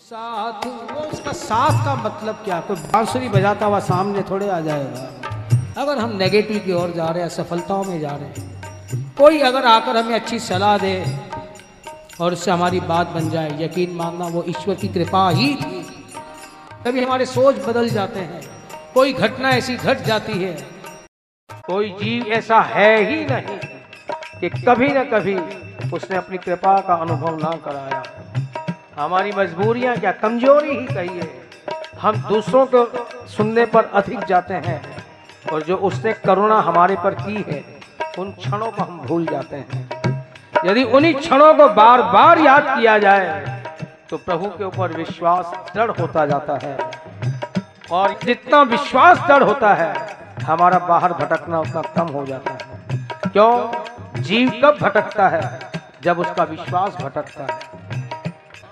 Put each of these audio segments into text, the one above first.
साथ वो उसका साथ का मतलब क्या? कोई बांसुरी बजाता हुआ सामने थोड़े आ जाएगा। अगर हम नेगेटिव की ओर जा रहे हैं असफलताओं में जा रहे हैं, कोई अगर आकर हमें अच्छी सलाह दे और उससे हमारी बात बन जाए, यकीन मानना वो ईश्वर की कृपा ही थी। तभी हमारे सोच बदल जाते हैं। कोई घटना ऐसी घट जाती है। कोई जीव ऐसा है ही नहीं कि कभी न कभी उसने अपनी कृपा का अनुभव ना कराया हमारी मजबूरियाँ क्या कमज़ोरी ही कहिए हम दूसरों को सुनने पर अधिक जाते हैं और जो उसने करुणा हमारे पर की है, उन क्षणों को हम भूल जाते हैं। यदि उन्हीं क्षणों को बार बार याद किया जाए तो प्रभु के ऊपर विश्वास दृढ़ होता जाता है। और जितना विश्वास दृढ़ होता है, हमारा बाहर भटकना उतना कम हो जाता है। क्यों? जीव कब भटकता है? जब उसका विश्वास भटकता है।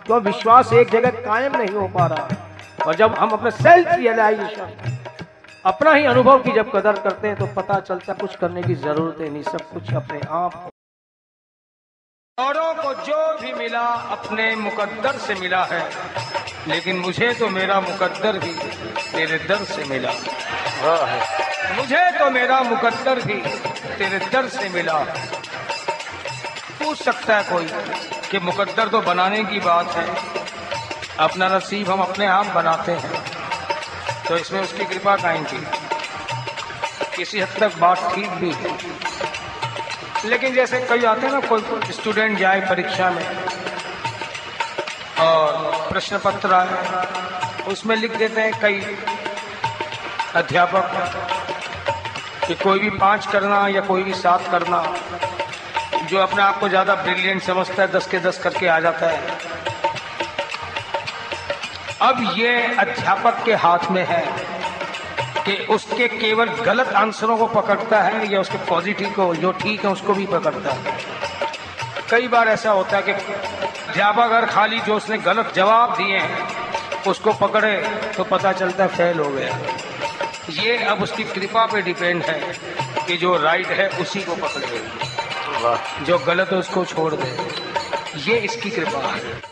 तो विश्वास एक जगह कायम नहीं हो पा रहा। और जब हम अपने सेल्फ रियलाइजेशन अपना ही अनुभव की जब कदर करते हैं तो पता चलता कुछ करने की ज़रूरत है नहीं, सब कुछ अपने आप औरों को जो भी मिला, अपने मुकद्दर से मिला है। लेकिन मुझे तो मेरा मुकद्दर भी तेरे दर से मिला। मुझे तो मेरा मुकद्दर भी तेरे दर से मिला। पूछ सकता है कोई? कि मुकद्दर तो बनाने की बात है। अपना नसीब हम अपने आप बनाते हैं। तो इसमें उसकी कृपा कायम की। किसी हद तक बात ठीक भी है। लेकिन जैसे कई आते हैं ना, कोई स्टूडेंट जाए परीक्षा में और प्रश्न पत्र आए, उसमें लिख देते हैं कई अध्यापक कि कोई भी पाँच करना या कोई भी सात करना। जो अपने आप को ज़्यादा ब्रिलियंट समझता है, दस के दस करके आ जाता है। अब ये अध्यापक के हाथ में है कि उसके केवल गलत आंसरों को पकड़ता है, या उसके पॉजिटिव को, जो ठीक है, उसको भी पकड़ता है। कई बार ऐसा होता है कि अध्यापक अगर खाली, जो उसने गलत जवाब दिए हैं उसको पकड़े तो पता चलता है फेल हो गया। ये अब उसकी कृपा पे डिपेंड है कि जो राइट है, उसी को पकड़े। जो गलत है उसको छोड़ दे। ये इसकी कृपा है।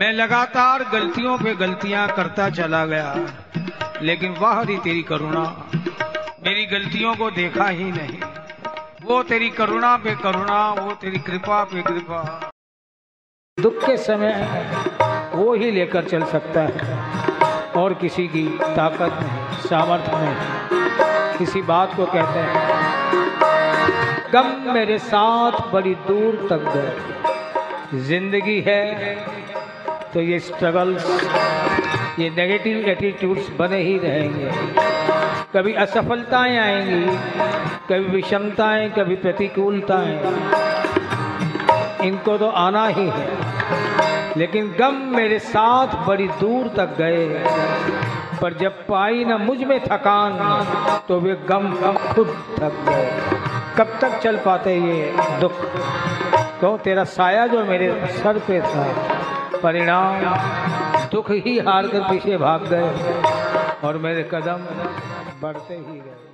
मैं लगातार गलतियों पे गलतियाँ करता चला गया, लेकिन वह तेरी करुणा। मेरी गलतियों को देखा ही नहीं। वो तेरी करुणा पे करुणा, वो तेरी कृपा पे कृपा। दुख के समय वो ही लेकर चल सकता है। और किसी की ताकत नहीं सामर्थ्य नहीं। किसी बात को कहते हैं गम मेरे साथ बड़ी दूर तक गए। ज़िंदगी है तो ये स्ट्रगल्स ये नेगेटिव एटीट्यूड्स बने ही रहेंगे। कभी असफलताएँ आएँगी, कभी विषमताएँ, कभी प्रतिकूलताएँ। इनको तो आना ही है। लेकिन गम मेरे साथ बड़ी दूर तक गए। पर जब पाई ना मुझमें थकान तो वे गम खुद थक गए। कब तक चल पाते ये दुख? क्यों? तेरा साया जो मेरे सर पे था, परिणाम दुख ही हार कर पीछे भाग गए और मेरे कदम बढ़ते ही गए।